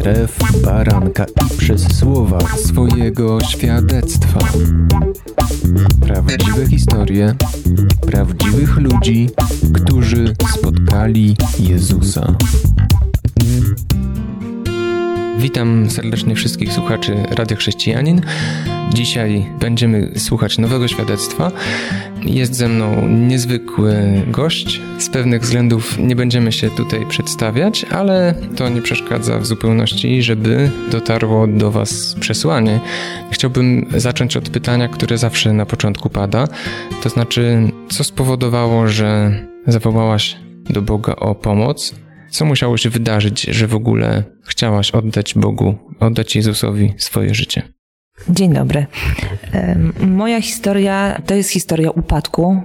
krew baranka i przez słowa swojego świadectwa. Prawdziwe historie prawdziwych ludzi, którzy spotkali Jezusa. Witam serdecznie wszystkich słuchaczy Radio Chrześcijanin. Dzisiaj będziemy słuchać nowego świadectwa. Jest ze mną niezwykły gość. Z pewnych względów nie będziemy się tutaj przedstawiać, ale to nie przeszkadza w zupełności, żeby dotarło do Was przesłanie. Chciałbym zacząć od pytania, które zawsze na początku pada. To znaczy, co spowodowało, że zawołałaś do Boga o pomoc? Co musiało się wydarzyć, że w ogóle chciałaś oddać Bogu, oddać Jezusowi swoje życie? Dzień dobry. Moja historia to jest historia upadku.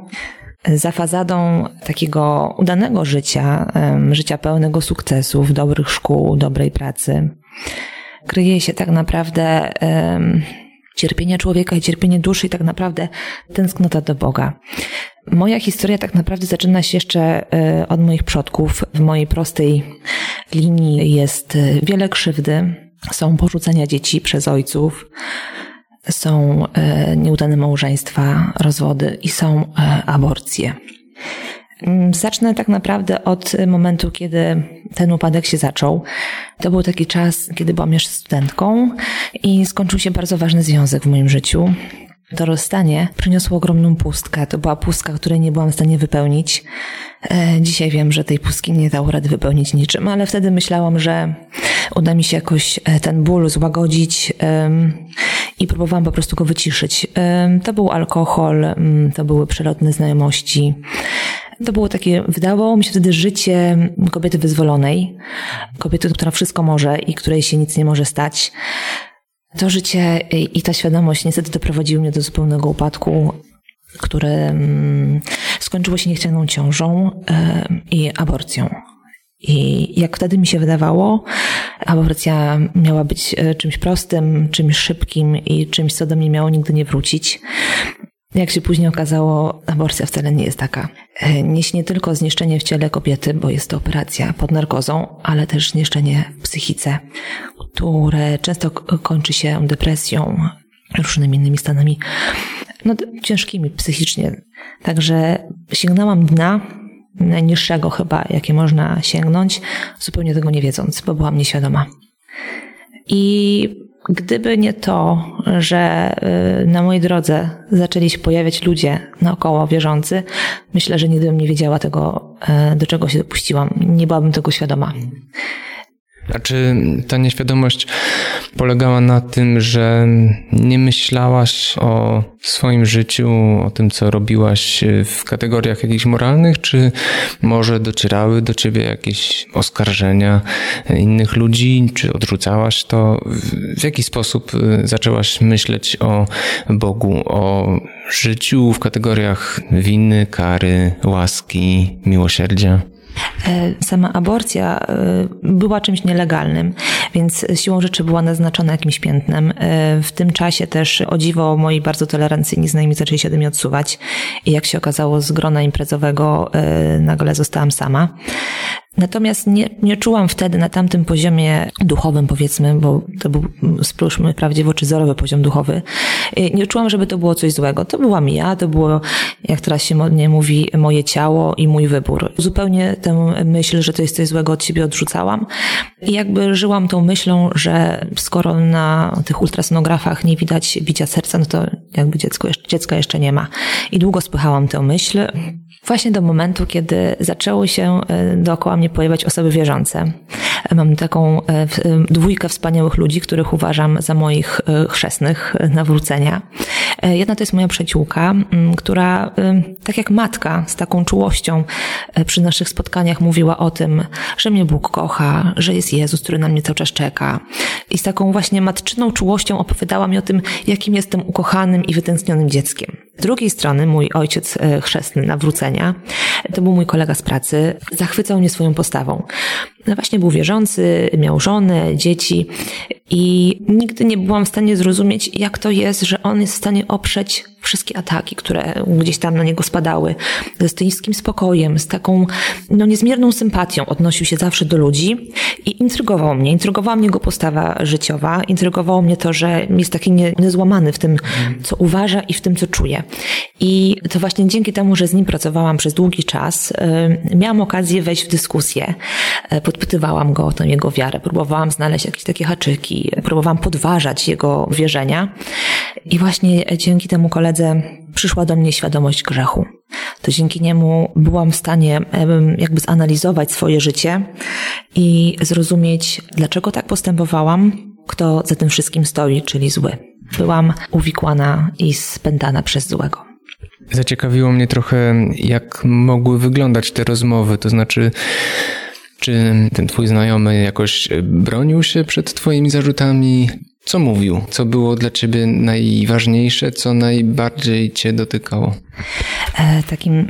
Za fazadą takiego udanego życia, życia pełnego sukcesów, dobrych szkół, dobrej pracy, kryje się tak naprawdę cierpienie człowieka i cierpienie duszy i tak naprawdę tęsknota do Boga. Moja historia tak naprawdę zaczyna się jeszcze e, od moich przodków. W mojej prostej linii jest e, wiele krzywdy, są porzucenia dzieci przez ojców, są e, nieudane małżeństwa, rozwody i są aborcje. Mm, zacznę tak naprawdę od momentu, kiedy ten upadek się zaczął. To był taki czas, kiedy byłam jeszcze studentką i skończył się bardzo ważny związek w moim życiu. To rozstanie przyniosło ogromną pustkę. To była pustka, której nie byłam w stanie wypełnić. E, dzisiaj wiem, że tej pustki nie dało rady wypełnić niczym, ale wtedy myślałam, że uda mi się jakoś e, ten ból złagodzić i próbowałam po prostu go wyciszyć. To był alkohol, to były przelotne znajomości. To było takie, wydawało mi się wtedy życie kobiety wyzwolonej, kobiety, która wszystko może i której się nic nie może stać. To życie i ta świadomość niestety doprowadziły mnie do zupełnego upadku, który mm, skończyło się niechcianą ciążą i aborcją. I jak wtedy mi się wydawało, aborcja miała być e, czymś prostym, czymś szybkim i czymś, co do mnie miało nigdy nie wrócić. Jak się później okazało, aborcja wcale nie jest taka. E, niesie nie tylko zniszczenie w ciele kobiety, bo jest to operacja pod narkozą, ale też zniszczenie w psychice, które często kończy się depresją, różnymi innymi stanami no, ciężkimi psychicznie. Także sięgnęłam dna, najniższego chyba, jakie można sięgnąć, zupełnie tego nie wiedząc, bo byłam nieświadoma. I Gdyby nie to, że y, na mojej drodze zaczęli się pojawiać ludzie naokoło wierzący, myślę, że nigdy bym nie wiedziała tego, y, do czego się dopuściłam. Nie byłabym tego świadoma. Czy ta nieświadomość polegała na tym, że nie myślałaś o swoim życiu, o tym, co robiłaś w kategoriach jakichś moralnych, czy może docierały do ciebie jakieś oskarżenia innych ludzi, czy odrzucałaś to? W jaki sposób zaczęłaś myśleć o Bogu, o życiu w kategoriach winy, kary, łaski, miłosierdzia? E, sama aborcja e, była czymś nielegalnym, więc siłą rzeczy była naznaczona jakimś piętnem. E, w tym czasie też o dziwo moi bardzo tolerancyjni znajomi zaczęli się ode mnie odsuwać i jak się okazało z grona imprezowego nagle zostałam sama. Natomiast nie, nie czułam wtedy na tamtym poziomie duchowym, powiedzmy, bo to był, spróbujmy prawdziwo, czy zerowy poziom duchowy, nie czułam, żeby to było coś złego. To byłam ja, to było, jak teraz się modnie mówi, moje ciało i mój wybór. Zupełnie tę myśl, że to jest coś złego od siebie odrzucałam i jakby żyłam tą myślą, że skoro na tych ultrasonografach nie widać bicia serca, no to jakby dziecko, dziecka jeszcze nie ma. I długo spychałam tę myśl. Właśnie do momentu, kiedy zaczęły się e, dookoła mnie pojawiać osoby wierzące. Mam taką e, e, dwójkę wspaniałych ludzi, których uważam za moich chrzestnych nawrócenia. Jedna to jest moja przyjaciółka, która tak jak matka z taką czułością przy naszych spotkaniach mówiła o tym, że mnie Bóg kocha, że jest Jezus, który na mnie cały czas czeka. I z taką właśnie matczyną czułością opowiadała mi o tym, jakim jestem ukochanym i wytęsknionym dzieckiem. Z drugiej strony mój ojciec chrzestny nawrócenia to był mój kolega z pracy. Zachwycał mnie swoją postawą. No właśnie był wierzący, miał żonę, dzieci i nigdy nie byłam w stanie zrozumieć, jak to jest, że on jest w stanie oprzeć wszystkie ataki, które gdzieś tam na niego spadały, ze stoickim spokojem, z taką no, niezmierną sympatią odnosił się zawsze do ludzi i intrygował mnie. Intrygowała mnie jego postawa życiowa, intrygowało mnie to, że jest taki nie, niezłamany w tym, co uważa i w tym, co czuje. I to właśnie dzięki temu, że z nim pracowałam przez długi czas, yy, miałam okazję wejść w dyskusję. Yy, podpytywałam go o tę jego wiarę, próbowałam znaleźć jakieś takie haczyki, próbowałam podważać jego wierzenia. I właśnie dzięki temu koledze przyszła do mnie świadomość grzechu. To dzięki niemu byłam w stanie jakby zanalizować swoje życie i zrozumieć, dlaczego tak postępowałam, kto za tym wszystkim stoi, czyli zły. Byłam uwikłana i spętana przez złego. Zaciekawiło mnie trochę, jak mogły wyglądać te rozmowy, to znaczy, czy ten twój znajomy jakoś bronił się przed twoimi zarzutami? Co mówił? Co było dla ciebie najważniejsze? Co najbardziej cię dotykało? E, takim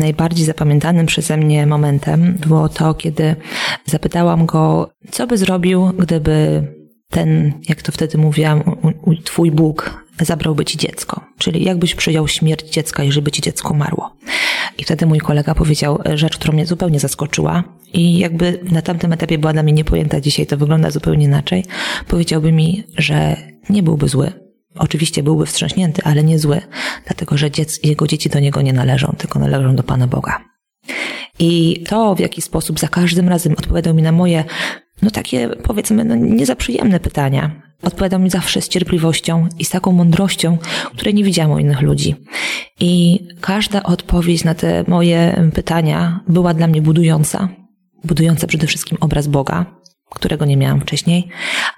najbardziej zapamiętanym przeze mnie momentem było to, kiedy zapytałam go, co by zrobił, gdyby ten, jak to wtedy mówiłam, twój Bóg zabrałby ci dziecko. Czyli jakbyś przyjął śmierć dziecka, jeżeli by ci dziecko umarło. I wtedy mój kolega powiedział rzecz, która mnie zupełnie zaskoczyła i jakby na tamtym etapie była dla mnie niepojęta, dzisiaj to wygląda zupełnie inaczej. Powiedziałby mi, że nie byłby zły. Oczywiście byłby wstrząśnięty, ale nie zły, dlatego że dziec, jego dzieci do niego nie należą, tylko należą do Pana Boga. I to, w jaki sposób za każdym razem odpowiadał mi na moje, no takie powiedzmy, no nie za przyjemne pytania, odpowiadał mi zawsze z cierpliwością i z taką mądrością, której nie widziałam u innych ludzi. I każda odpowiedź na te moje pytania była dla mnie budująca, budująca przede wszystkim obraz Boga, którego nie miałam wcześniej,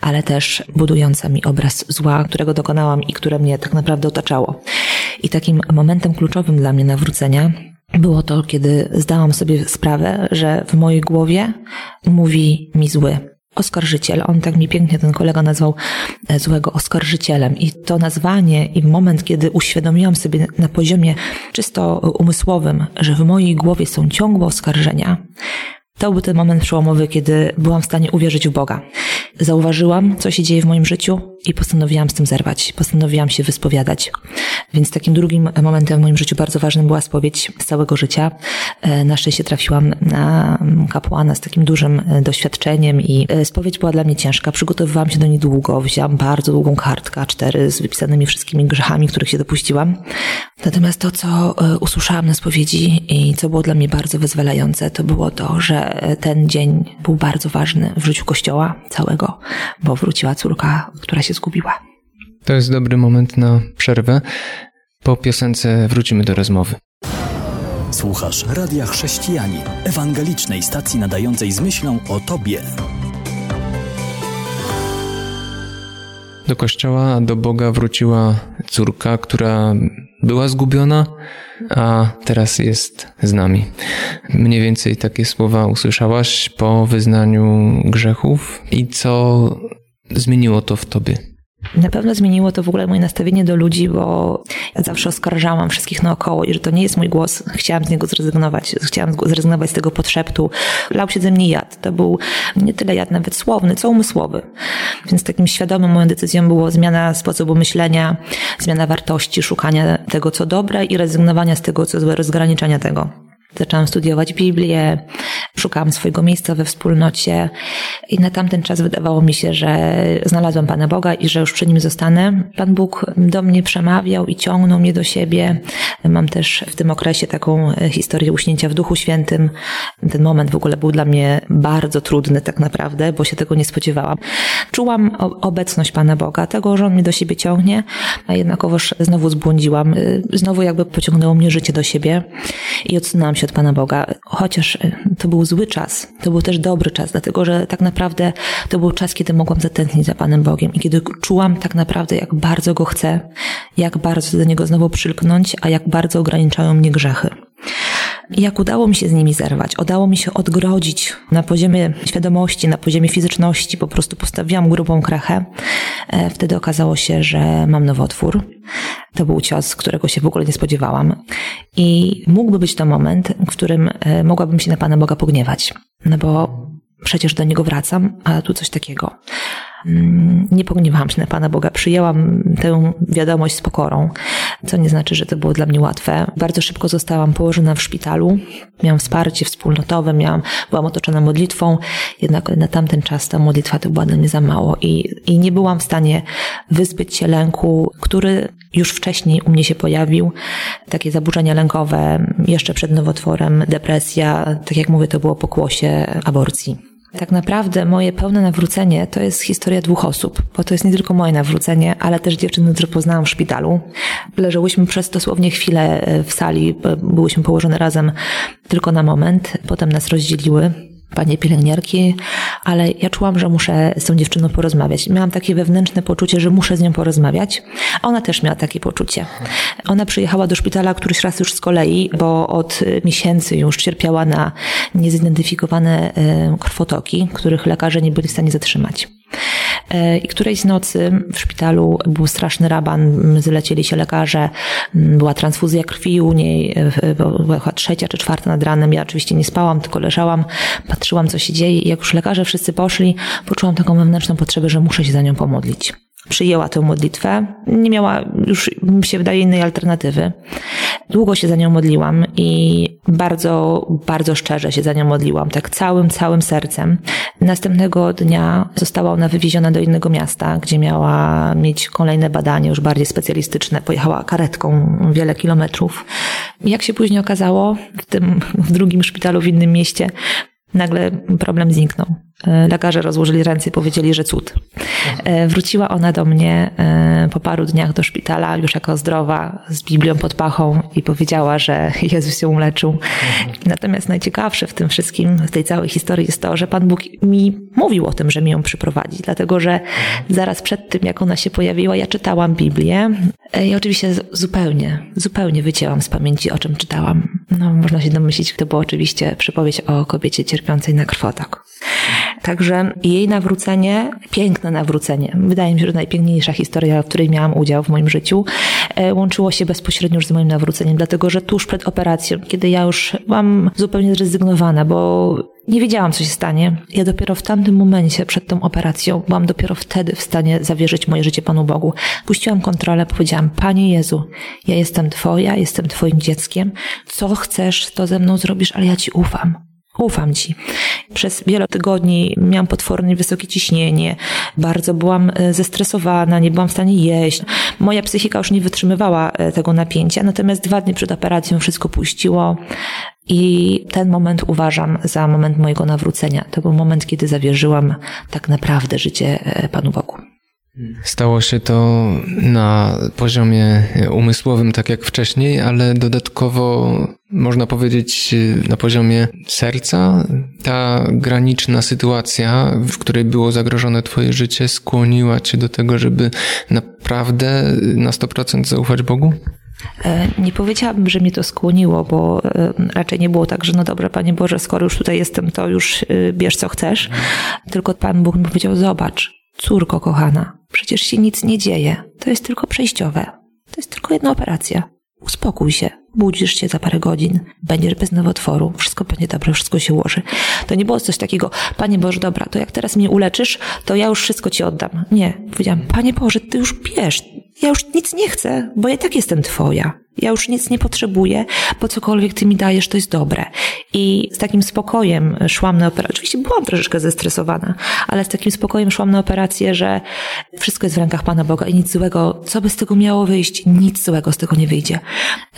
ale też budująca mi obraz zła, którego dokonałam i które mnie tak naprawdę otaczało. I takim momentem kluczowym dla mnie nawrócenia było to, kiedy zdałam sobie sprawę, że w mojej głowie mówi mi zły. Oskarżyciel. On tak mi pięknie ten kolega nazwał e, złego oskarżycielem. I to nazwanie i moment, kiedy uświadomiłam sobie na poziomie czysto umysłowym, że w mojej głowie są ciągłe oskarżenia, to był ten moment przełomowy, kiedy byłam w stanie uwierzyć w Boga. Zauważyłam, co się dzieje w moim życiu i postanowiłam z tym zerwać. Postanowiłam się wyspowiadać. Więc takim drugim momentem w moim życiu bardzo ważnym była spowiedź z całego życia. E, na szczęście trafiłam na kapłana z takim dużym e, doświadczeniem i e, spowiedź była dla mnie ciężka. Przygotowywałam się do niej długo. Wzięłam bardzo długą kartkę A4 z wypisanymi wszystkimi grzechami, których się dopuściłam. Natomiast to, co usłyszałam na spowiedzi i co było dla mnie bardzo wyzwalające, to było to, że ten dzień był bardzo ważny w życiu Kościoła całego, bo wróciła córka, która się zgubiła. To jest dobry moment na przerwę. Po piosence wrócimy do rozmowy. Słuchasz Radia Chrześcijani, ewangelicznej stacji nadającej z myślą o Tobie. Do kościoła, do Boga wróciła córka, która była zgubiona, a teraz jest z nami. Mniej więcej takie słowa usłyszałaś po wyznaniu grzechów i co zmieniło to w tobie? Na pewno zmieniło to w ogóle moje nastawienie do ludzi, bo ja zawsze oskarżałam wszystkich naokoło i że to nie jest mój głos. Chciałam z niego zrezygnować. Chciałam zrezygnować z tego podszeptu. Lał się ze mnie jad. To był nie tyle jad nawet słowny, co umysłowy. Więc takim świadomym moją decyzją było zmiana sposobu myślenia, zmiana wartości, szukania tego, co dobre i rezygnowania z tego, co złe, rozgraniczenia tego. Zaczęłam studiować Biblię, szukałam swojego miejsca we wspólnocie i na tamten czas wydawało mi się, że znalazłam Pana Boga i że już przy Nim zostanę. Pan Bóg do mnie przemawiał i ciągnął mnie do siebie. Mam też w tym okresie taką historię uśnięcia w Duchu Świętym. Ten moment w ogóle był dla mnie bardzo trudny tak naprawdę, bo się tego nie spodziewałam. Czułam obecność Pana Boga, tego, że On mnie do siebie ciągnie, a jednakowoż znowu zbłądziłam. Znowu jakby pociągnęło mnie życie do siebie i odsunęłam się od Pana Boga. Chociaż y, to był zły czas, to był też dobry czas, dlatego że tak naprawdę to był czas, kiedy mogłam zatętnić za Panem Bogiem i kiedy czułam tak naprawdę, jak bardzo Go chcę, jak bardzo do Niego znowu przylknąć, a jak bardzo ograniczają mnie grzechy. Jak udało mi się z nimi zerwać, udało mi się odgrodzić na poziomie świadomości, na poziomie fizyczności, po prostu postawiłam grubą krechę. E, wtedy okazało się, że mam nowotwór. To był cios, którego się w ogóle nie spodziewałam. I mógłby być to moment, w którym e, mogłabym się na Pana Boga pogniewać. No bo przecież do Niego wracam, a tu coś takiego. Nie pogniewałam się na Pana Boga, przyjęłam tę wiadomość z pokorą, co nie znaczy, że to było dla mnie łatwe. Bardzo szybko zostałam położona w szpitalu, miałam wsparcie wspólnotowe, miałam, byłam otoczona modlitwą, jednak na tamten czas ta modlitwa to była dla mnie za mało i, i nie byłam w stanie wyzbyć się lęku, który już wcześniej u mnie się pojawił. Takie zaburzenia lękowe jeszcze przed nowotworem, depresja, tak jak mówię, to było pokłosie aborcji. Tak naprawdę moje pełne nawrócenie to jest historia dwóch osób, bo to jest nie tylko moje nawrócenie, ale też dziewczyny, które poznałam w szpitalu. Leżałyśmy przez dosłownie chwilę e, w sali, byłyśmy położone razem tylko na moment, potem nas rozdzieliły panie pielęgniarki, ale ja czułam, że muszę z tą dziewczyną porozmawiać. Miałam takie wewnętrzne poczucie, że muszę z nią porozmawiać. Ona też miała takie poczucie. Ona przyjechała do szpitala któryś raz już z kolei, bo od miesięcy już cierpiała na niezidentyfikowane e, krwotoki, których lekarze nie byli w stanie zatrzymać. E, I którejś nocy w szpitalu był straszny raban, zlecieli się lekarze, była transfuzja krwi u niej, e, była trzecia czy czwarta nad ranem. Ja oczywiście nie spałam, tylko leżałam, patrzyłam co się dzieje. I jak już lekarze wszyscy poszli, poczułam taką wewnętrzną potrzebę, że muszę się za nią pomodlić przyjęła tę modlitwę. Nie miała już, mi się wydaje, innej alternatywy. Długo się za nią modliłam i bardzo, bardzo szczerze się za nią modliłam, tak całym, całym sercem. Następnego dnia została ona wywieziona do innego miasta, gdzie miała mieć kolejne badanie, już bardziej specjalistyczne. Pojechała karetką wiele kilometrów. Jak się później okazało, w tym, w drugim szpitalu w innym mieście, nagle problem zniknął. E, lekarze rozłożyli ręce i powiedzieli, że cud. E, wróciła ona do mnie e, po paru dniach do szpitala, już jako zdrowa, z Biblią pod pachą i powiedziała, że Jezus ją uleczył. Natomiast najciekawsze w tym wszystkim, w tej całej historii jest to, że Pan Bóg mi mówił o tym, że mi ją przyprowadzi, dlatego że zaraz przed tym, jak ona się pojawiła, ja czytałam Biblię i oczywiście zupełnie, zupełnie wycięłam z pamięci, o czym czytałam. No, można się domyślić, to była oczywiście przypowieść o kobiecie cierpiącej na krwotok. Także jej nawrócenie, piękne nawrócenie, wydaje mi się, że najpiękniejsza historia, w której miałam udział w moim życiu, e, łączyło się bezpośrednio już z moim nawróceniem, dlatego że tuż przed operacją, kiedy ja już byłam zupełnie zrezygnowana, bo nie wiedziałam, co się stanie. Ja dopiero w tamtym momencie, przed tą operacją, byłam dopiero wtedy w stanie zawierzyć moje życie Panu Bogu. Puściłam kontrolę, powiedziałam, Panie Jezu, ja jestem Twoja, jestem Twoim dzieckiem. Co chcesz, to ze mną zrobisz, ale ja Ci ufam. Ufam ci. Przez wiele tygodni miałam potwornie wysokie ciśnienie, bardzo byłam e, zestresowana, nie byłam w stanie jeść. Moja psychika już nie wytrzymywała e, tego napięcia, natomiast dwa dni przed operacją wszystko puściło i ten moment uważam za moment mojego nawrócenia. To był moment, kiedy zawierzyłam tak naprawdę życie e, Panu Bogu. Stało się to na poziomie umysłowym, tak jak wcześniej, ale dodatkowo można powiedzieć na poziomie serca. Ta graniczna sytuacja, w której było zagrożone Twoje życie, skłoniła Cię do tego, żeby naprawdę na 100% zaufać Bogu? E, nie powiedziałabym, że mnie to skłoniło, bo e, raczej nie było tak, że no dobra, Panie Boże, skoro już tutaj jestem, to już e, bierz co chcesz. Tylko Pan Bóg mi powiedział, zobacz, córko kochana, przecież się nic nie dzieje. To jest tylko przejściowe. To jest tylko jedna operacja. Uspokój się, budzisz się za parę godzin, będziesz bez nowotworu, wszystko będzie dobre, wszystko się ułoży. To nie było coś takiego, Panie Boże, dobra, to jak teraz mnie uleczysz, to ja już wszystko Ci oddam. Nie, powiedziałam, Panie Boże, Ty już bierz, ja już nic nie chcę, bo ja tak jestem Twoja. Ja już nic nie potrzebuję, bo cokolwiek ty mi dajesz, to jest dobre. I z takim spokojem szłam na operację. Oczywiście byłam troszeczkę zestresowana, ale z takim spokojem szłam na operację, że wszystko jest w rękach Pana Boga i nic złego, co by z tego miało wyjść, nic złego z tego nie wyjdzie.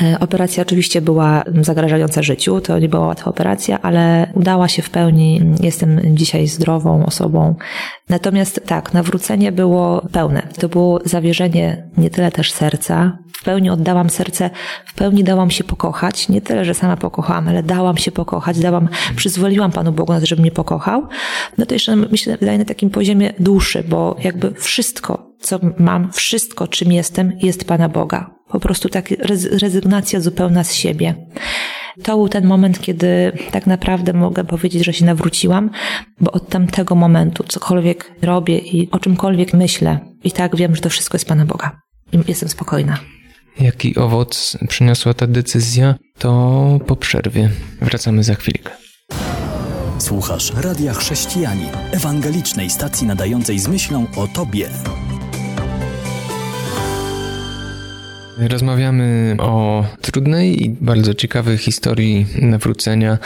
E, operacja oczywiście była zagrażająca życiu, to nie była łatwa operacja, ale udała się w pełni. Jestem dzisiaj zdrową osobą. Natomiast tak, nawrócenie było pełne. To było zawierzenie nie tyle też serca, w pełni oddałam serce, w pełni dałam się pokochać. Nie tyle, że sama pokochałam, ale dałam się pokochać, dałam, przyzwoliłam Panu Bogu na to, żeby mnie pokochał. No to jeszcze myślę, wydaje na takim poziomie duszy, bo jakby wszystko, co mam, wszystko, czym jestem, jest Pana Boga. Po prostu tak rezygnacja zupełna z siebie. To był ten moment, kiedy tak naprawdę mogę powiedzieć, że się nawróciłam, bo od tamtego momentu cokolwiek robię i o czymkolwiek myślę, i tak wiem, że to wszystko jest Pana Boga. I jestem spokojna. Jaki owoc przyniosła ta decyzja, to po przerwie. Wracamy za chwilkę. Słuchasz Radia Chrześcijani, ewangelicznej stacji nadającej z myślą o Tobie. Rozmawiamy o trudnej i bardzo ciekawej historii nawrócenia.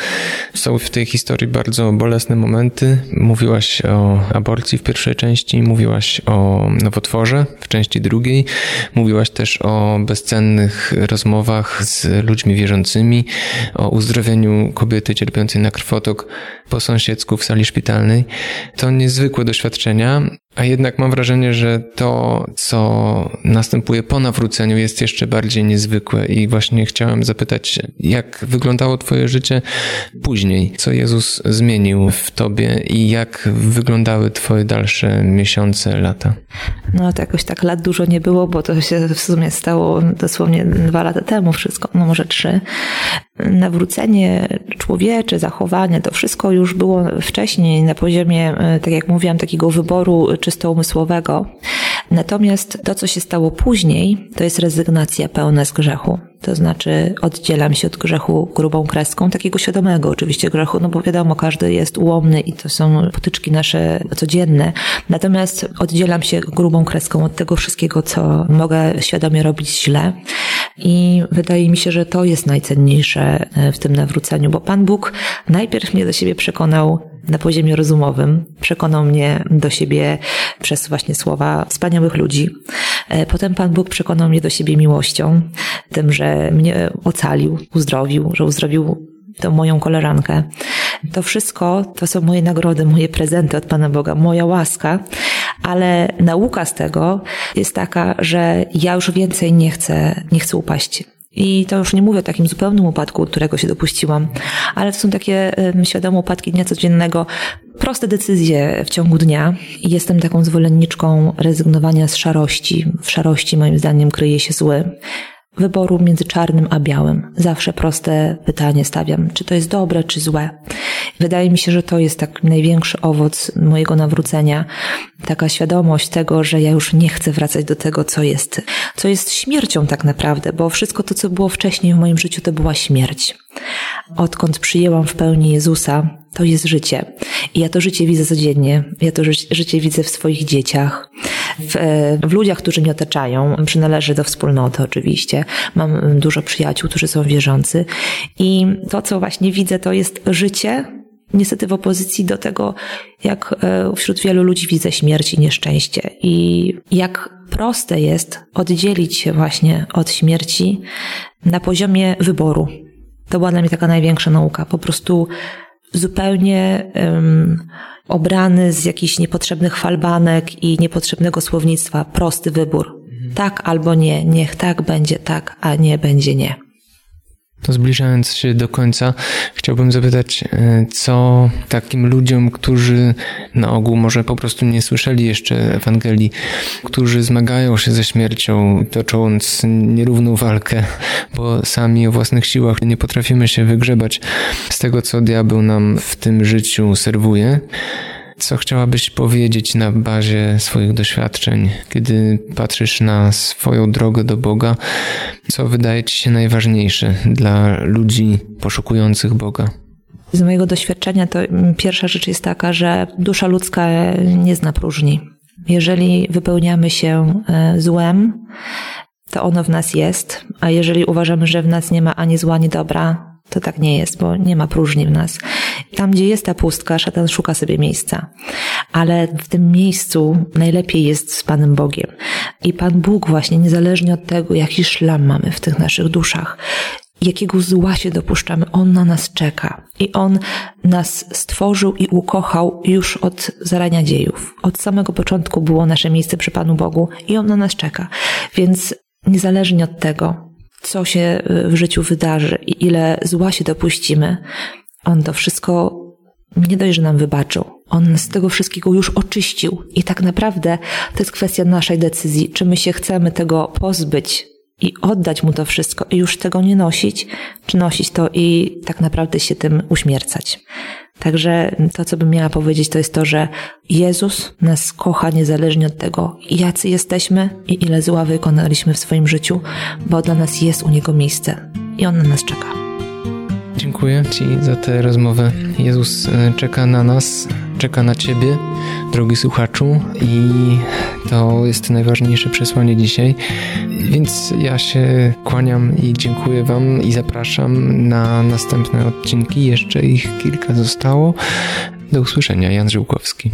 Są w tej historii bardzo bolesne momenty. Mówiłaś o aborcji w pierwszej części, mówiłaś o nowotworze w części drugiej, mówiłaś też o bezcennych rozmowach z ludźmi wierzącymi, o uzdrowieniu kobiety cierpiącej na krwotok po sąsiedzku w sali szpitalnej. To niezwykłe doświadczenia, a jednak mam wrażenie, że to, co następuje po nawróceniu, jest jeszcze bardziej niezwykłe. I właśnie chciałem zapytać, jak wyglądało Twoje życie później? Co Jezus zmienił w Tobie i jak wyglądały Twoje dalsze miesiące, lata? No, to jakoś tak lat dużo nie było, bo to się w sumie stało dosłownie dwa lata temu wszystko, no może trzy. Nawrócenie człowiecze, zachowanie, to wszystko już było wcześniej na poziomie, e, tak jak mówiłam, takiego wyboru czysto umysłowego. Natomiast to, co się stało później, to jest rezygnacja pełna z grzechu. To znaczy oddzielam się od grzechu grubą kreską, takiego świadomego oczywiście grzechu, no bo wiadomo, każdy jest ułomny i to są potyczki nasze codzienne. Natomiast oddzielam się grubą kreską od tego wszystkiego, co mogę świadomie robić źle. I wydaje mi się, że to jest najcenniejsze e, w tym nawróceniu, bo Pan Bóg najpierw mnie do siebie przekonał na poziomie rozumowym. Przekonał mnie do siebie przez właśnie słowa wspaniałych ludzi. E, potem Pan Bóg przekonał mnie do siebie miłością, tym, że mnie ocalił, uzdrowił, że uzdrowił tą moją koleżankę. To wszystko to są moje nagrody, moje prezenty od Pana Boga, moja łaska, ale nauka z tego jest taka, że ja już więcej nie chcę, nie chcę upaść. I to już nie mówię o takim zupełnym upadku, którego się dopuściłam, ale to są takie świadome upadki dnia codziennego, proste decyzje w ciągu dnia. Jestem taką zwolenniczką rezygnowania z szarości. W szarości moim zdaniem kryje się zły wyboru między czarnym a białym. Zawsze proste pytanie stawiam, czy to jest dobre, czy złe. Wydaje mi się, że to jest tak największy owoc mojego nawrócenia. Taka świadomość tego, że ja już nie chcę wracać do tego, co jest, co jest śmiercią tak naprawdę, bo wszystko to, co było wcześniej w moim życiu, to była śmierć. Odkąd przyjęłam w pełni Jezusa, to jest życie. I ja to życie widzę codziennie. Ja to życie widzę w swoich dzieciach, w, w, ludziach, którzy mnie otaczają. Przynależę do wspólnoty oczywiście. Mam dużo przyjaciół, którzy są wierzący. I to, co właśnie widzę, to jest życie, niestety w opozycji do tego, jak e, wśród wielu ludzi widzę śmierć i nieszczęście. I jak proste jest oddzielić się właśnie od śmierci na poziomie wyboru. To była dla mnie taka największa nauka. Po prostu zupełnie um, obrany z jakichś niepotrzebnych falbanek i niepotrzebnego słownictwa. Prosty wybór. Mhm. Tak albo nie. Niech tak będzie tak, a nie będzie nie. To zbliżając się do końca, chciałbym zapytać, e, co takim ludziom, którzy na ogół może po prostu nie słyszeli jeszcze Ewangelii, którzy zmagają się ze śmiercią, tocząc nierówną walkę, bo sami o własnych siłach nie potrafimy się wygrzebać z tego, co diabeł nam w tym życiu serwuje. Co chciałabyś powiedzieć na bazie swoich doświadczeń, kiedy patrzysz na swoją drogę do Boga? Co wydaje ci się najważniejsze dla ludzi poszukujących Boga? Z mojego doświadczenia to pierwsza rzecz jest taka, że dusza ludzka nie zna próżni. Jeżeli wypełniamy się e, złem, to ono w nas jest, a jeżeli uważamy, że w nas nie ma ani zła, ani dobra, to tak nie jest, bo nie ma próżni w nas. Tam, gdzie jest ta pustka, szatan szuka sobie miejsca. Ale w tym miejscu najlepiej jest z Panem Bogiem. I Pan Bóg właśnie, niezależnie od tego, jaki szlam mamy w tych naszych duszach, jakiego zła się dopuszczamy, On na nas czeka. I On nas stworzył i ukochał już od zarania dziejów. Od samego początku było nasze miejsce przy Panu Bogu i On na nas czeka. Więc niezależnie od tego, co się y, w życiu wydarzy i ile zła się dopuścimy, On to wszystko nie dość, że nam wybaczył. On z tego wszystkiego już oczyścił. I tak naprawdę to jest kwestia naszej decyzji, czy my się chcemy tego pozbyć i oddać mu to wszystko i już tego nie nosić, czy nosić to i tak naprawdę się tym uśmiercać. Także to, co bym miała powiedzieć, to jest to, że Jezus nas kocha niezależnie od tego, jacy jesteśmy i ile zła wykonaliśmy w swoim życiu, bo dla nas jest u Niego miejsce i On na nas czeka. Dziękuję Ci za tę rozmowę. Jezus e, czeka na nas, czeka na Ciebie, drogi słuchaczu, i to jest najważniejsze przesłanie dzisiaj. Więc ja się kłaniam i dziękuję Wam i zapraszam na następne odcinki. Jeszcze ich kilka zostało. Do usłyszenia, Jan Żyłkowski.